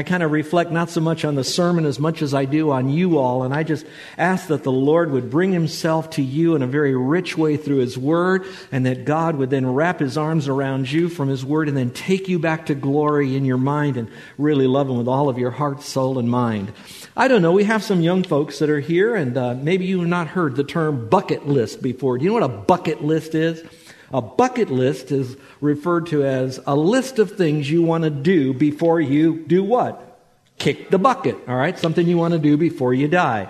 I kind of reflect not so much on the sermon as much as I do on you all, and I just ask that the Lord would bring Himself to you in a very rich way through His Word, and that God would then wrap His arms around you from His Word and then take you back to glory in your mind and really love Him with all of your heart, soul, and mind. I don't know, we have some young folks that are here, and uh, maybe you've not heard the term bucket list before. Do you know what a bucket list is? A bucket list is referred to as a list of things you want to do before you do what? Kick the bucket, all right? Something you want to do before you die.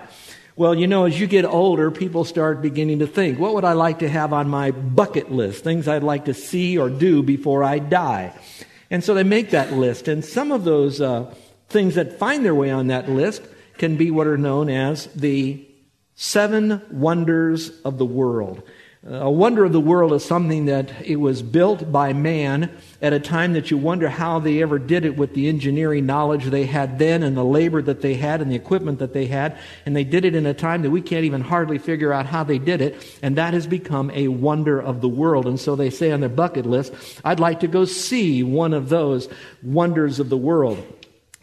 Well, you know, as you get older, people start beginning to think, what would I like to have on my bucket list? Things I'd like to see or do before I die. And so they make that list. And some of those uh, things that find their way on that list can be what are known as the seven wonders of the world. A wonder of the world is something that it was built by man at a time that you wonder how they ever did it with the engineering knowledge they had then and the labor that they had and the equipment that they had. And they did it in a time that we can't even hardly figure out how they did it. And that has become a wonder of the world. And so they say on their bucket list, I'd like to go see one of those wonders of the world.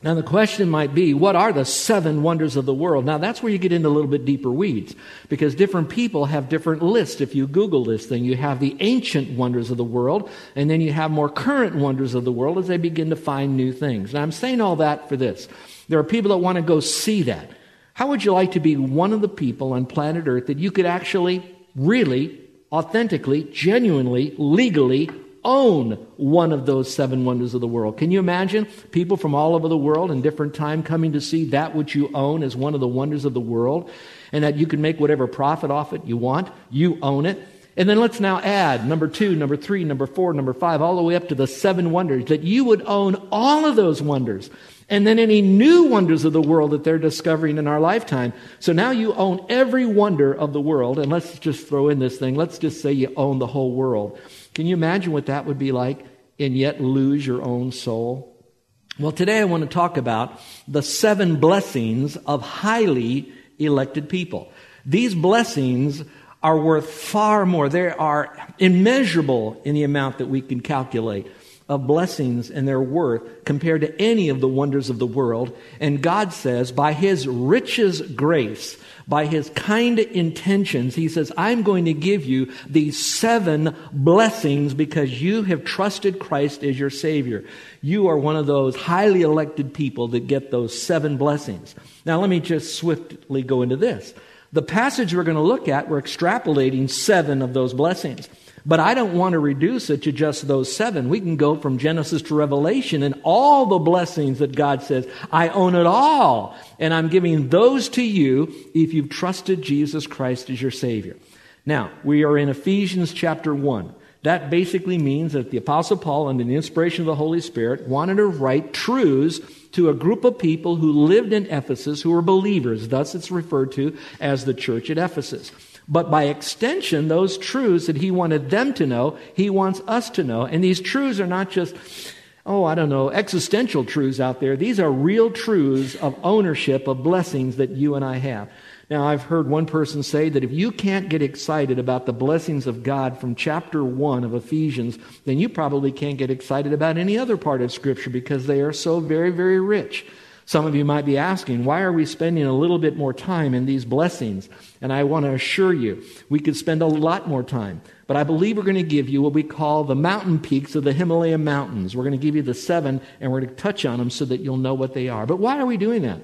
Now, the question might be, what are the seven wonders of the world? Now, that's where you get into a little bit deeper weeds, because different people have different lists. If you Google this thing, you have the ancient wonders of the world, and then you have more current wonders of the world as they begin to find new things. Now, I'm saying all that for this. There are people that want to go see that. How would you like to be one of the people on planet Earth that you could actually, really, authentically, genuinely, legally own one of those seven wonders of the world. Can you imagine people from all over the world in different time coming to see that which you own as one of the wonders of the world and that you can make whatever profit off it you want? You own it. And then let's now add number two, number three, number four, number five, all the way up to the seven wonders, that you would own all of those wonders. And then any new wonders of the world that they're discovering in our lifetime. So now you own every wonder of the world. And let's just throw in this thing. Let's just say you own the whole world. Can you imagine what that would be like and yet lose your own soul? Well, today I want to talk about the seven blessings of highly elected people. These blessings are worth far more. They are immeasurable in the amount that we can calculate of blessings and their worth compared to any of the wonders of the world. And God says, by His richest grace, by his kind intentions, he says, I'm going to give you these seven blessings because you have trusted Christ as your Savior. You are one of those highly elected people that get those seven blessings. Now, let me just swiftly go into this. The passage we're going to look at, we're extrapolating seven of those blessings. But I don't want to reduce it to just those seven. We can go from Genesis to Revelation and all the blessings that God says, I own it all. And I'm giving those to you if you've trusted Jesus Christ as your Savior. Now, we are in Ephesians chapter 1. That basically means that the Apostle Paul, under the inspiration of the Holy Spirit, wanted to write truths to a group of people who lived in Ephesus who were believers. Thus, it's referred to as the church at Ephesus. But by extension, those truths that he wanted them to know, he wants us to know. And these truths are not just, oh, I don't know, existential truths out there. These are real truths of ownership of blessings that you and I have. Now, I've heard one person say that if you can't get excited about the blessings of God from chapter 1 of Ephesians, then you probably can't get excited about any other part of Scripture because they are so very, very rich. Some of you might be asking, why are we spending a little bit more time in these blessings? And I want to assure you, we could spend a lot more time. But I believe we're going to give you what we call the mountain peaks of the Himalaya Mountains. We're going to give you the seven, and we're going to touch on them so that you'll know what they are. But why are we doing that?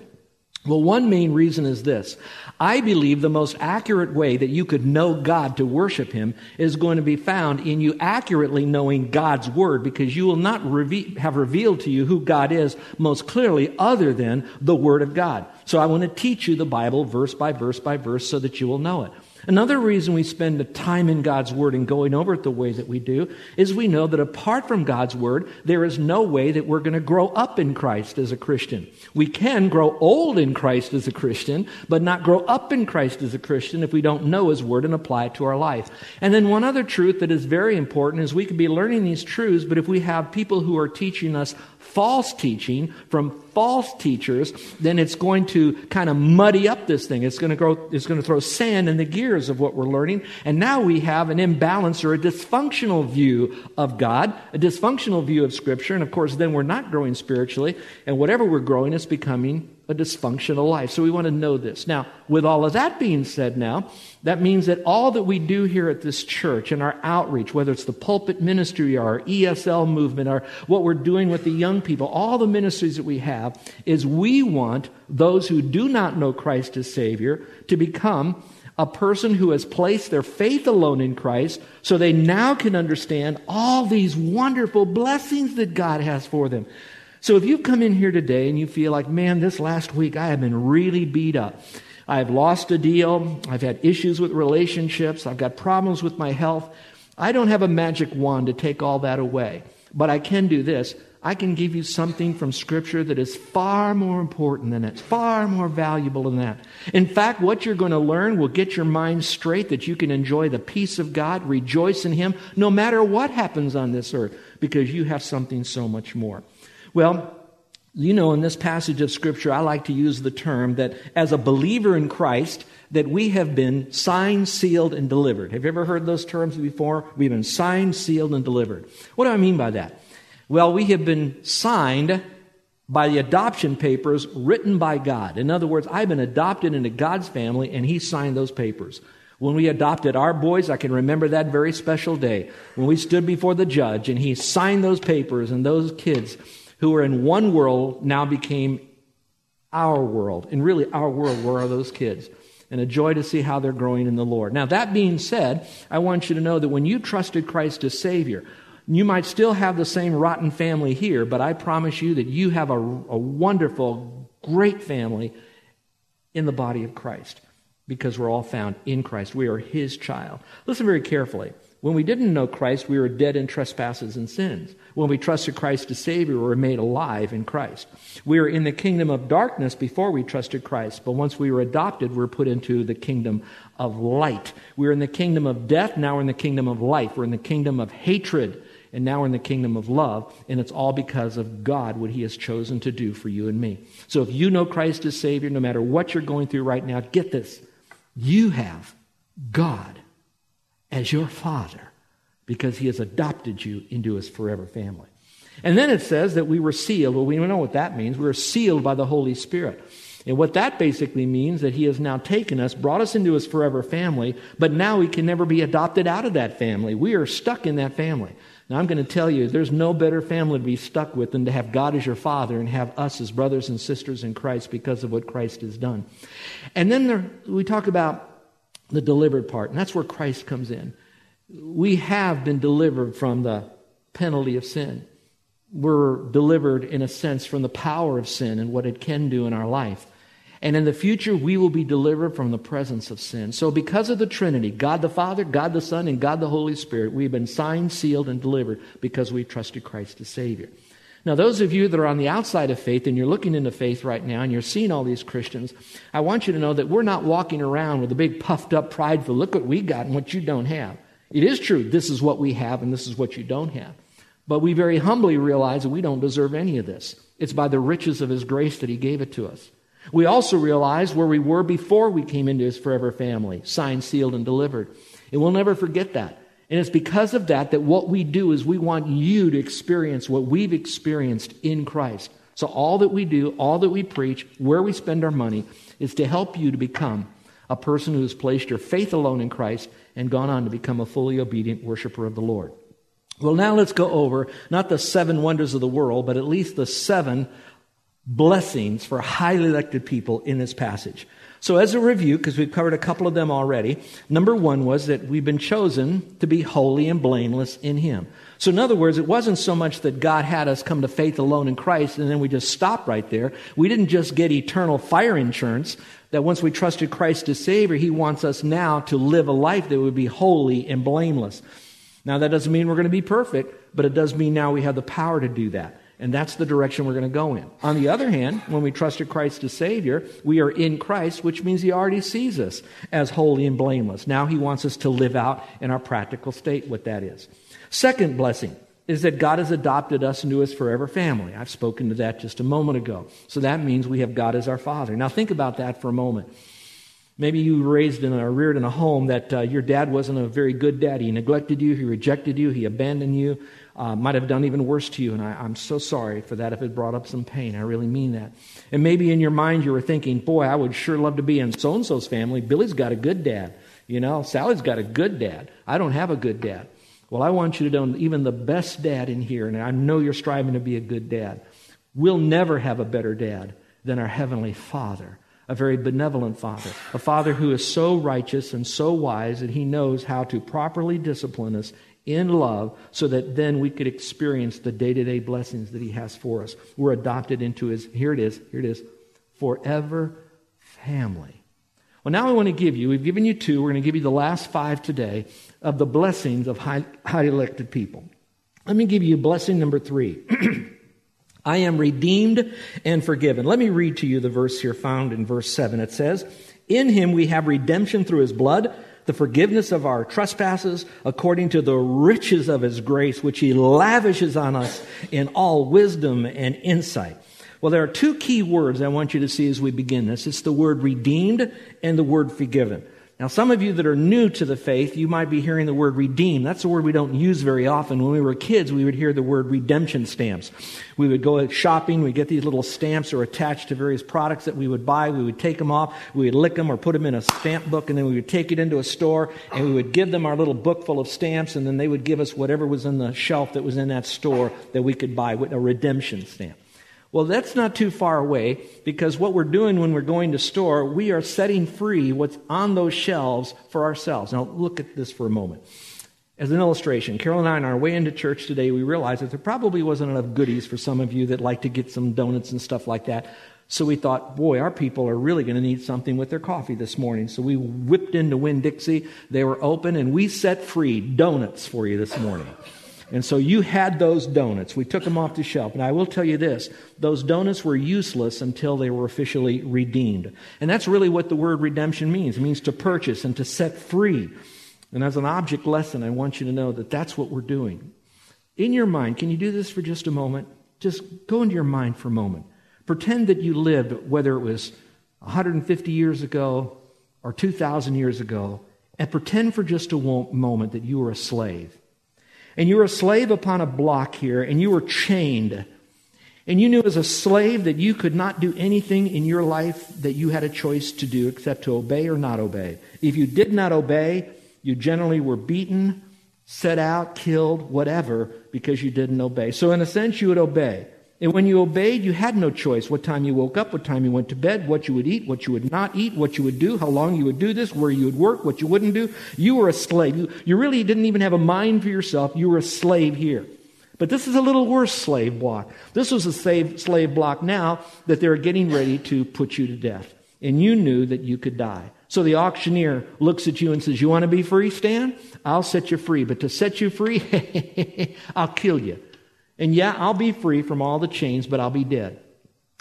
Well, one main reason is this. I believe the most accurate way that you could know God to worship Him is going to be found in you accurately knowing God's Word because you will not reve- have revealed to you who God is most clearly other than the Word of God. So I want to teach you the Bible verse by verse by verse so that you will know it. Another reason we spend the time in God's Word and going over it the way that we do is we know that apart from God's Word, there is no way that we're going to grow up in Christ as a Christian. We can grow old in Christ as a Christian, but not grow up in Christ as a Christian if we don't know His Word and apply it to our life. And then one other truth that is very important is we could be learning these truths, but if we have people who are teaching us false teaching from false teachers, then it's going to kind of muddy up this thing. It's going to grow, it's going to throw sand in the gears of what we're learning. And now we have an imbalance or a dysfunctional view of God, a dysfunctional view of Scripture. And of course, then we're not growing spiritually. And whatever we're growing is becoming a dysfunctional life. So we want to know this. Now, with all of that being said now, that means that all that we do here at this church and our outreach, whether it's the pulpit ministry or our ESL movement or what we're doing with the young people, all the ministries that we have, is we want those who do not know Christ as Savior to become a person who has placed their faith alone in Christ so they now can understand all these wonderful blessings that God has for them. So if you've come in here today and you feel like, man, this last week I have been really beat up. I've lost a deal. I've had issues with relationships. I've got problems with my health. I don't have a magic wand to take all that away. But I can do this. I can give you something from Scripture that is far more important than that, far more valuable than that. In fact, what you're going to learn will get your mind straight that you can enjoy the peace of God, rejoice in Him, no matter what happens on this earth, because you have something so much more. Well, you know, in this passage of Scripture, I like to use the term that as a believer in Christ, that we have been signed, sealed, and delivered. Have you ever heard those terms before? We've been signed, sealed, and delivered. What do I mean by that? Well, we have been signed by the adoption papers written by God. In other words, I've been adopted into God's family, and He signed those papers. When we adopted our boys, I can remember that very special day when we stood before the judge and he signed those papers, and those kids who were in one world now became our world. And really, our world, where are those kids? And a joy to see how they're growing in the Lord. Now, that being said, I want you to know that when you trusted Christ as Savior, you might still have the same rotten family here, but I promise you that you have a, a wonderful, great family in the body of Christ because we're all found in Christ. We are His child. Listen very carefully. When we didn't know Christ, we were dead in trespasses and sins. When we trusted Christ as Savior, we were made alive in Christ. We were in the kingdom of darkness before we trusted Christ, but once we were adopted, we were put into the kingdom of light. We were in the kingdom of death, now we're in the kingdom of life. We're in the kingdom of hatred, and now we're in the kingdom of love, and it's all because of God, what He has chosen to do for you and me. So if you know Christ as Savior, no matter what you're going through right now, get this. You have God as your father because he has adopted you into his forever family. And then it says that we were sealed. Well, we don't know what that means. We were sealed by the Holy Spirit. And what that basically means that he has now taken us, brought us into his forever family, but now we can never be adopted out of that family. We are stuck in that family. Now I'm going to tell you, there's no better family to be stuck with than to have God as your father and have us as brothers and sisters in Christ because of what Christ has done. And then there, we talk about the delivered part, and that's where Christ comes in. We have been delivered from the penalty of sin. We're delivered, in a sense, from the power of sin and what it can do in our life. And in the future, we will be delivered from the presence of sin. So, because of the Trinity, God the Father, God the Son, and God the Holy Spirit, we've been signed, sealed, and delivered because we trusted Christ as Savior. Now, those of you that are on the outside of faith and you're looking into faith right now and you're seeing all these Christians, I want you to know that we're not walking around with a big puffed up, prideful, look what we got and what you don't have. It is true, this is what we have and this is what you don't have. But we very humbly realize that we don't deserve any of this. It's by the riches of His grace that He gave it to us. We also realize where we were before we came into His forever family, signed, sealed, and delivered. And we'll never forget that. And it's because of that that what we do is we want you to experience what we've experienced in Christ. So all that we do, all that we preach, where we spend our money is to help you to become a person who has placed your faith alone in Christ and gone on to become a fully obedient worshiper of the Lord. Well, now let's go over not the seven wonders of the world, but at least the seven blessings for highly elected people in this passage. So, as a review, because we've covered a couple of them already, number one was that we've been chosen to be holy and blameless in Him. So, in other words, it wasn't so much that God had us come to faith alone in Christ and then we just stopped right there. We didn't just get eternal fire insurance, that once we trusted Christ as Savior, He wants us now to live a life that would be holy and blameless. Now, that doesn't mean we're going to be perfect, but it does mean now we have the power to do that. And that's the direction we're going to go in. On the other hand, when we trusted Christ as Savior, we are in Christ, which means He already sees us as holy and blameless. Now He wants us to live out in our practical state what that is. Second blessing is that God has adopted us into His forever family. I've spoken to that just a moment ago. So that means we have God as our Father. Now think about that for a moment. Maybe you were raised in a, or reared in a home that uh, your dad wasn't a very good dad. He neglected you, he rejected you, he abandoned you, uh, might have done even worse to you. And I, I'm so sorry for that if it brought up some pain. I really mean that. And maybe in your mind you were thinking, boy, I would sure love to be in so and so's family. Billy's got a good dad. You know, Sally's got a good dad. I don't have a good dad. Well, I want you to know even the best dad in here, and I know you're striving to be a good dad, We'll never have a better dad than our Heavenly Father a very benevolent father, a father who is so righteous and so wise that he knows how to properly discipline us in love so that then we could experience the day to day blessings that he has for us. We're adopted into his, here it is, here it is, forever family. Well, now I want to give you, we've given you two, we're going to give you the last five today of the blessings of high, high elected people. Let me give you blessing number three. I am redeemed and forgiven. Let me read to you the verse here found in verse 7. It says, In him we have redemption through his blood, the forgiveness of our trespasses, according to the riches of his grace, which he lavishes on us in all wisdom and insight. Well, there are two key words I want you to see as we begin this. It's the word redeemed and the word forgiven. Now, some of you that are new to the faith, you might be hearing the word redeem. That's a word we don't use very often. When we were kids, we would hear the word redemption stamps. We would go shopping, we'd get these little stamps that were attached to various products that we would buy. We would take them off, we would lick them or put them in a stamp book, and then we would take it into a store and we would give them our little book full of stamps, and then they would give us whatever was in the shelf that was in that store that we could buy with a redemption stamp. Well, that's not too far away because what we're doing when we're going to store, we are setting free what's on those shelves for ourselves. Now, look at this for a moment. As an illustration, Carol and I, on our way into church today, we realized that there probably wasn't enough goodies for some of you that like to get some donuts and stuff like that. So we thought, boy, our people are really going to need something with their coffee this morning. So we whipped into Winn Dixie. They were open, and we set free donuts for you this morning. And so you had those donuts. We took them off the shelf. And I will tell you this those donuts were useless until they were officially redeemed. And that's really what the word redemption means it means to purchase and to set free. And as an object lesson, I want you to know that that's what we're doing. In your mind, can you do this for just a moment? Just go into your mind for a moment. Pretend that you lived, whether it was 150 years ago or 2,000 years ago, and pretend for just a moment that you were a slave and you were a slave upon a block here, and you were chained. And you knew as a slave that you could not do anything in your life that you had a choice to do except to obey or not obey. If you did not obey, you generally were beaten, set out, killed, whatever, because you didn't obey. So, in a sense, you would obey. And when you obeyed, you had no choice what time you woke up, what time you went to bed, what you would eat, what you would not eat, what you would do, how long you would do this, where you would work, what you wouldn't do. You were a slave. You, you really didn't even have a mind for yourself. You were a slave here. But this is a little worse slave block. This was a slave, slave block now that they're getting ready to put you to death. And you knew that you could die. So the auctioneer looks at you and says, You want to be free, Stan? I'll set you free. But to set you free, I'll kill you. And yeah, I'll be free from all the chains, but I'll be dead.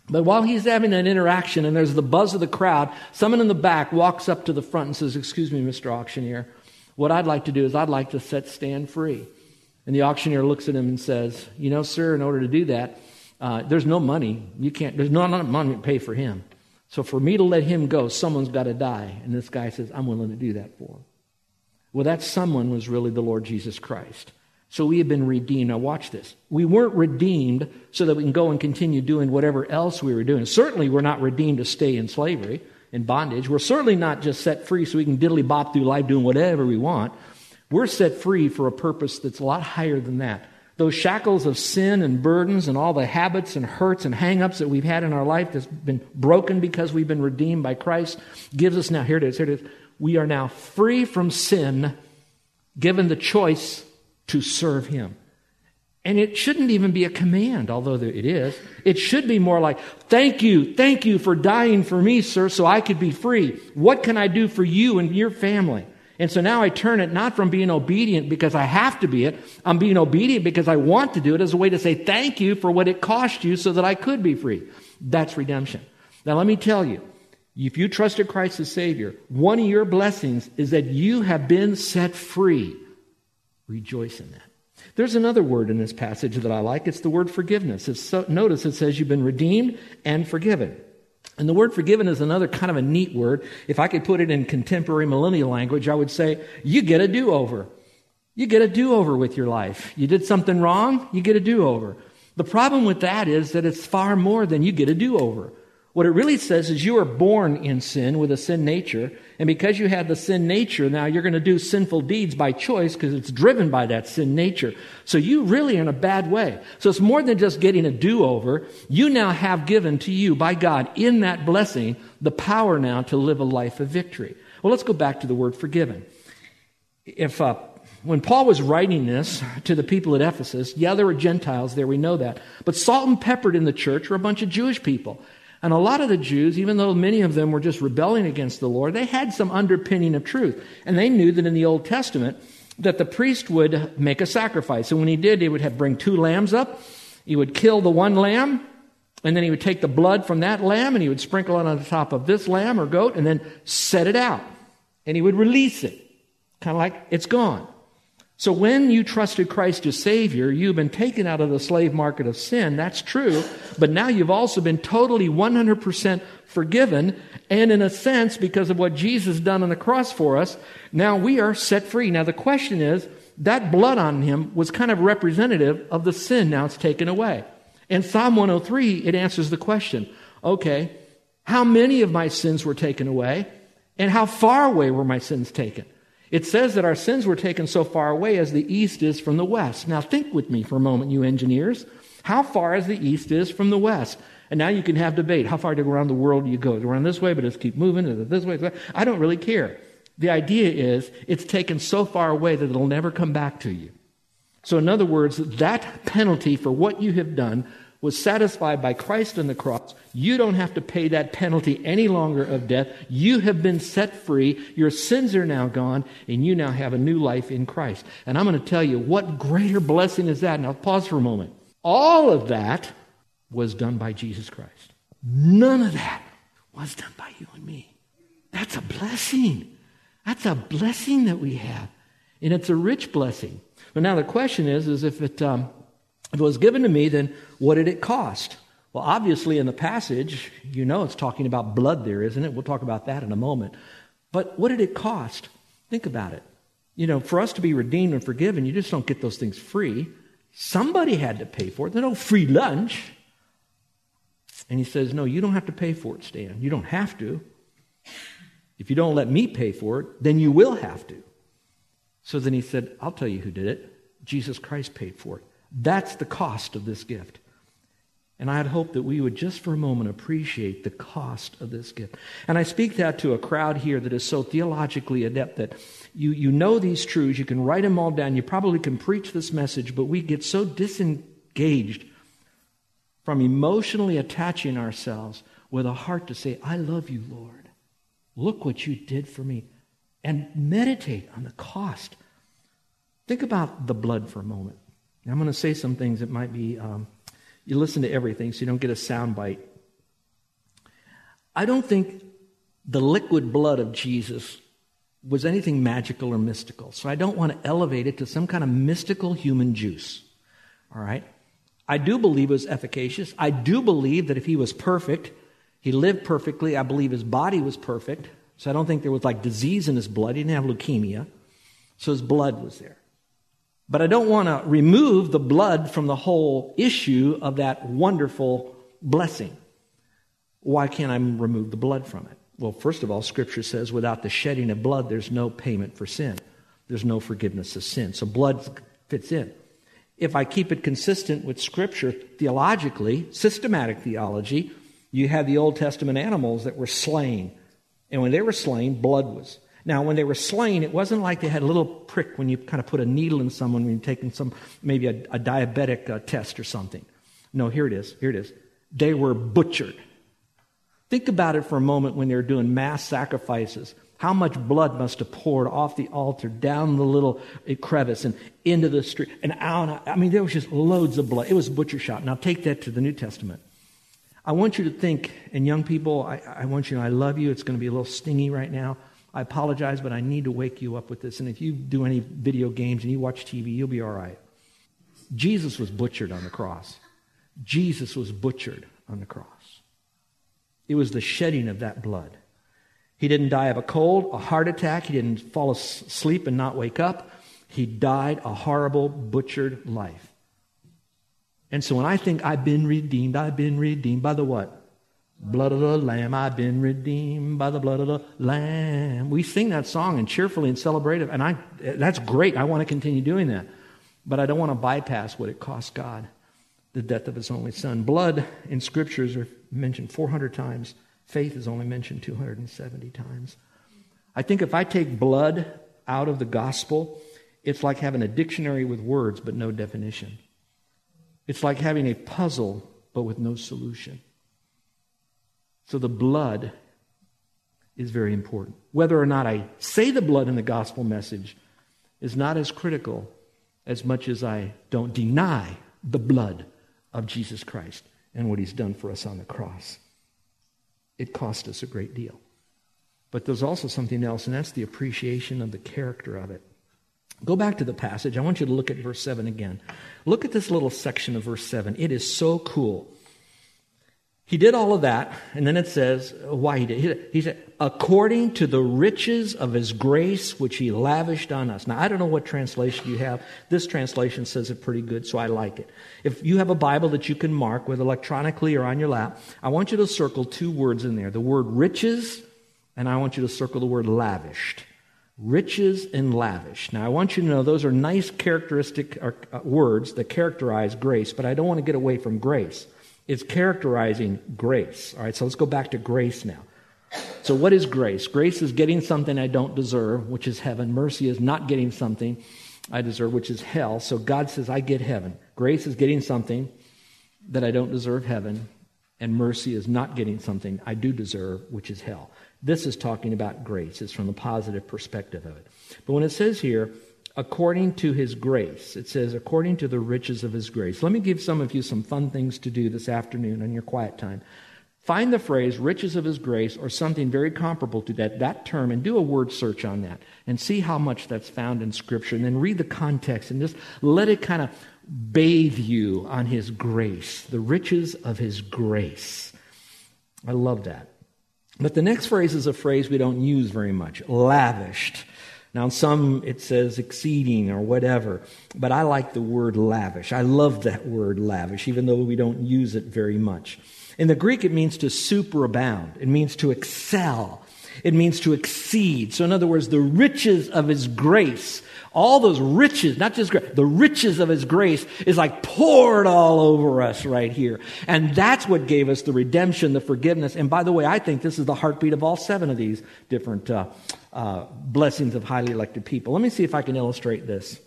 But while he's having an interaction and there's the buzz of the crowd, someone in the back walks up to the front and says, Excuse me, Mr. Auctioneer, what I'd like to do is I'd like to set Stan free. And the auctioneer looks at him and says, You know, sir, in order to do that, uh, there's no money. You can't, there's not enough money to pay for him. So for me to let him go, someone's got to die. And this guy says, I'm willing to do that for him. Well, that someone was really the Lord Jesus Christ. So we have been redeemed. Now, watch this. We weren't redeemed so that we can go and continue doing whatever else we were doing. Certainly, we're not redeemed to stay in slavery, in bondage. We're certainly not just set free so we can diddly bop through life doing whatever we want. We're set free for a purpose that's a lot higher than that. Those shackles of sin and burdens and all the habits and hurts and hang-ups that we've had in our life that's been broken because we've been redeemed by Christ gives us now, here it is, here it is. We are now free from sin, given the choice to serve Him. And it shouldn't even be a command, although it is. It should be more like, thank you, thank you for dying for me, sir, so I could be free. What can I do for you and your family? And so now I turn it not from being obedient because I have to be it. I'm being obedient because I want to do it as a way to say thank you for what it cost you so that I could be free. That's redemption. Now let me tell you, if you trusted Christ as Savior, one of your blessings is that you have been set free. Rejoice in that. There's another word in this passage that I like. It's the word forgiveness. So, notice it says you've been redeemed and forgiven. And the word forgiven is another kind of a neat word. If I could put it in contemporary millennial language, I would say you get a do over. You get a do over with your life. You did something wrong, you get a do over. The problem with that is that it's far more than you get a do over. What it really says is you are born in sin with a sin nature, and because you have the sin nature, now you're going to do sinful deeds by choice because it's driven by that sin nature. So you really are in a bad way. So it's more than just getting a do over. You now have given to you by God in that blessing the power now to live a life of victory. Well, let's go back to the word forgiven. If, uh, when Paul was writing this to the people at Ephesus, yeah, there were Gentiles there, we know that. But salt and peppered in the church were a bunch of Jewish people. And a lot of the Jews, even though many of them were just rebelling against the Lord, they had some underpinning of truth. And they knew that in the Old Testament, that the priest would make a sacrifice. And when he did, he would have bring two lambs up. He would kill the one lamb, and then he would take the blood from that lamb and he would sprinkle it on the top of this lamb or goat and then set it out. And he would release it. Kind of like it's gone. So when you trusted Christ as Savior, you've been taken out of the slave market of sin. That's true. But now you've also been totally 100% forgiven. And in a sense, because of what Jesus done on the cross for us, now we are set free. Now the question is, that blood on him was kind of representative of the sin now it's taken away. In Psalm 103, it answers the question, okay, how many of my sins were taken away? And how far away were my sins taken? It says that our sins were taken so far away as the east is from the west. Now think with me for a moment, you engineers. How far as the east is from the west? And now you can have debate. How far around the world do you go? Around this way, but just keep moving. Is it this way? I don't really care. The idea is it's taken so far away that it'll never come back to you. So, in other words, that penalty for what you have done was satisfied by Christ on the cross. You don't have to pay that penalty any longer of death. You have been set free. Your sins are now gone, and you now have a new life in Christ. And I'm going to tell you, what greater blessing is that? Now, pause for a moment. All of that was done by Jesus Christ. None of that was done by you and me. That's a blessing. That's a blessing that we have. And it's a rich blessing. But now the question is, is if it, um, if it was given to me, then what did it cost? Well, obviously, in the passage, you know it's talking about blood there, isn't it? We'll talk about that in a moment. But what did it cost? Think about it. You know, for us to be redeemed and forgiven, you just don't get those things free. Somebody had to pay for it. There's no free lunch. And he says, No, you don't have to pay for it, Stan. You don't have to. If you don't let me pay for it, then you will have to. So then he said, I'll tell you who did it. Jesus Christ paid for it. That's the cost of this gift. And I had hoped that we would just for a moment appreciate the cost of this gift. And I speak that to a crowd here that is so theologically adept that you, you know these truths, you can write them all down, you probably can preach this message, but we get so disengaged from emotionally attaching ourselves with a heart to say, I love you, Lord. Look what you did for me. And meditate on the cost. Think about the blood for a moment. I'm going to say some things that might be, um, you listen to everything so you don't get a sound bite. I don't think the liquid blood of Jesus was anything magical or mystical. So I don't want to elevate it to some kind of mystical human juice. All right? I do believe it was efficacious. I do believe that if he was perfect, he lived perfectly. I believe his body was perfect. So I don't think there was like disease in his blood. He didn't have leukemia. So his blood was there. But I don't want to remove the blood from the whole issue of that wonderful blessing. Why can't I remove the blood from it? Well, first of all, Scripture says without the shedding of blood, there's no payment for sin. There's no forgiveness of sin. So blood fits in. if I keep it consistent with Scripture theologically, systematic theology, you have the Old Testament animals that were slain. And when they were slain, blood was. Now, when they were slain, it wasn't like they had a little prick when you kind of put a needle in someone when you're taking some, maybe a, a diabetic uh, test or something. No, here it is. Here it is. They were butchered. Think about it for a moment when they were doing mass sacrifices. How much blood must have poured off the altar, down the little crevice, and into the street, and out. I mean, there was just loads of blood. It was butcher shot. Now take that to the New Testament. I want you to think, and young people, I, I want you to know I love you. It's going to be a little stingy right now. I apologize, but I need to wake you up with this. And if you do any video games and you watch TV, you'll be all right. Jesus was butchered on the cross. Jesus was butchered on the cross. It was the shedding of that blood. He didn't die of a cold, a heart attack. He didn't fall asleep and not wake up. He died a horrible, butchered life. And so when I think I've been redeemed, I've been redeemed by the what? Blood of the Lamb, I've been redeemed by the blood of the Lamb. We sing that song and cheerfully and celebrate it, and I, that's great. I want to continue doing that. But I don't want to bypass what it cost God the death of his only son. Blood in scriptures are mentioned 400 times. Faith is only mentioned 270 times. I think if I take blood out of the gospel, it's like having a dictionary with words but no definition. It's like having a puzzle but with no solution. So the blood is very important. Whether or not I say the blood in the gospel message is not as critical as much as I don't deny the blood of Jesus Christ and what he's done for us on the cross. It cost us a great deal. But there's also something else, and that's the appreciation of the character of it. Go back to the passage. I want you to look at verse 7 again. Look at this little section of verse 7. It is so cool. He did all of that, and then it says why he did. It. He said, according to the riches of his grace which he lavished on us. Now, I don't know what translation you have. This translation says it pretty good, so I like it. If you have a Bible that you can mark, whether electronically or on your lap, I want you to circle two words in there the word riches, and I want you to circle the word lavished. Riches and lavish. Now, I want you to know those are nice characteristic uh, words that characterize grace, but I don't want to get away from grace. It's characterizing grace. All right, so let's go back to grace now. So, what is grace? Grace is getting something I don't deserve, which is heaven. Mercy is not getting something I deserve, which is hell. So, God says, I get heaven. Grace is getting something that I don't deserve, heaven. And mercy is not getting something I do deserve, which is hell. This is talking about grace. It's from the positive perspective of it. But when it says here, according to his grace. It says, according to the riches of his grace. Let me give some of you some fun things to do this afternoon on your quiet time. Find the phrase riches of his grace or something very comparable to that, that term, and do a word search on that and see how much that's found in Scripture. And then read the context and just let it kind of bathe you on his grace, the riches of his grace. I love that. But the next phrase is a phrase we don't use very much lavished. Now, in some it says exceeding or whatever, but I like the word lavish. I love that word lavish, even though we don't use it very much. In the Greek, it means to superabound, it means to excel, it means to exceed. So, in other words, the riches of His grace all those riches, not just grace, the riches of His grace is like poured all over us right here. And that's what gave us the redemption, the forgiveness. And by the way, I think this is the heartbeat of all seven of these different uh, uh, blessings of highly elected people. Let me see if I can illustrate this.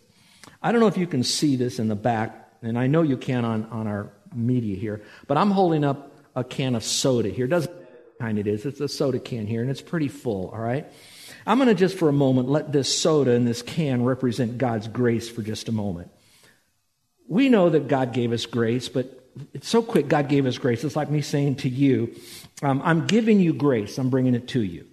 I don't know if you can see this in the back, and I know you can on, on our media here, but I'm holding up a can of soda here. Doesn't kind it is. It's a soda can here, and it's pretty full, all right? I'm going to just for a moment let this soda and this can represent God's grace for just a moment. We know that God gave us grace, but it's so quick God gave us grace. It's like me saying to you, um, I'm giving you grace, I'm bringing it to you.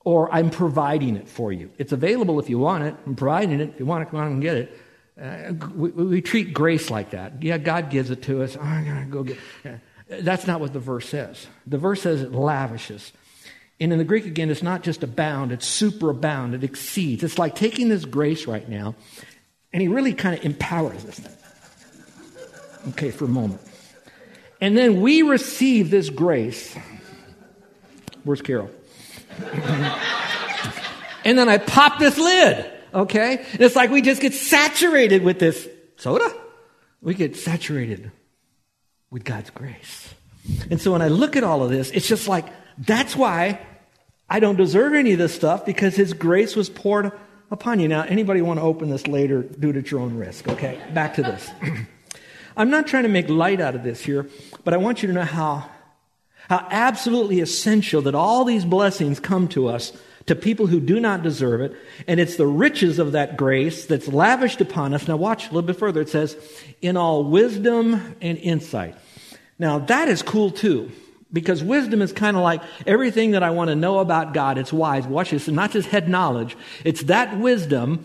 Or I'm providing it for you. It's available if you want it. I'm providing it. If you want to come on and get it. Uh, we, we, treat grace like that. Yeah, God gives it to us. Oh, I gotta go get. Yeah. That's not what the verse says. The verse says it lavishes. And in the Greek, again, it's not just abound, it's superabound, it exceeds. It's like taking this grace right now, and he really kind of empowers us. Okay, for a moment. And then we receive this grace. Where's Carol? and then I pop this lid, okay? And it's like we just get saturated with this soda. We get saturated with God's grace. And so when I look at all of this, it's just like, that's why I don't deserve any of this stuff because His grace was poured upon you. Now, anybody want to open this later, do it at your own risk, okay? Back to this. I'm not trying to make light out of this here, but I want you to know how, how absolutely essential that all these blessings come to us to people who do not deserve it. And it's the riches of that grace that's lavished upon us. Now, watch a little bit further. It says, in all wisdom and insight. Now, that is cool too. Because wisdom is kind of like everything that I want to know about God. It's wise. Watch this. It's not just head knowledge. It's that wisdom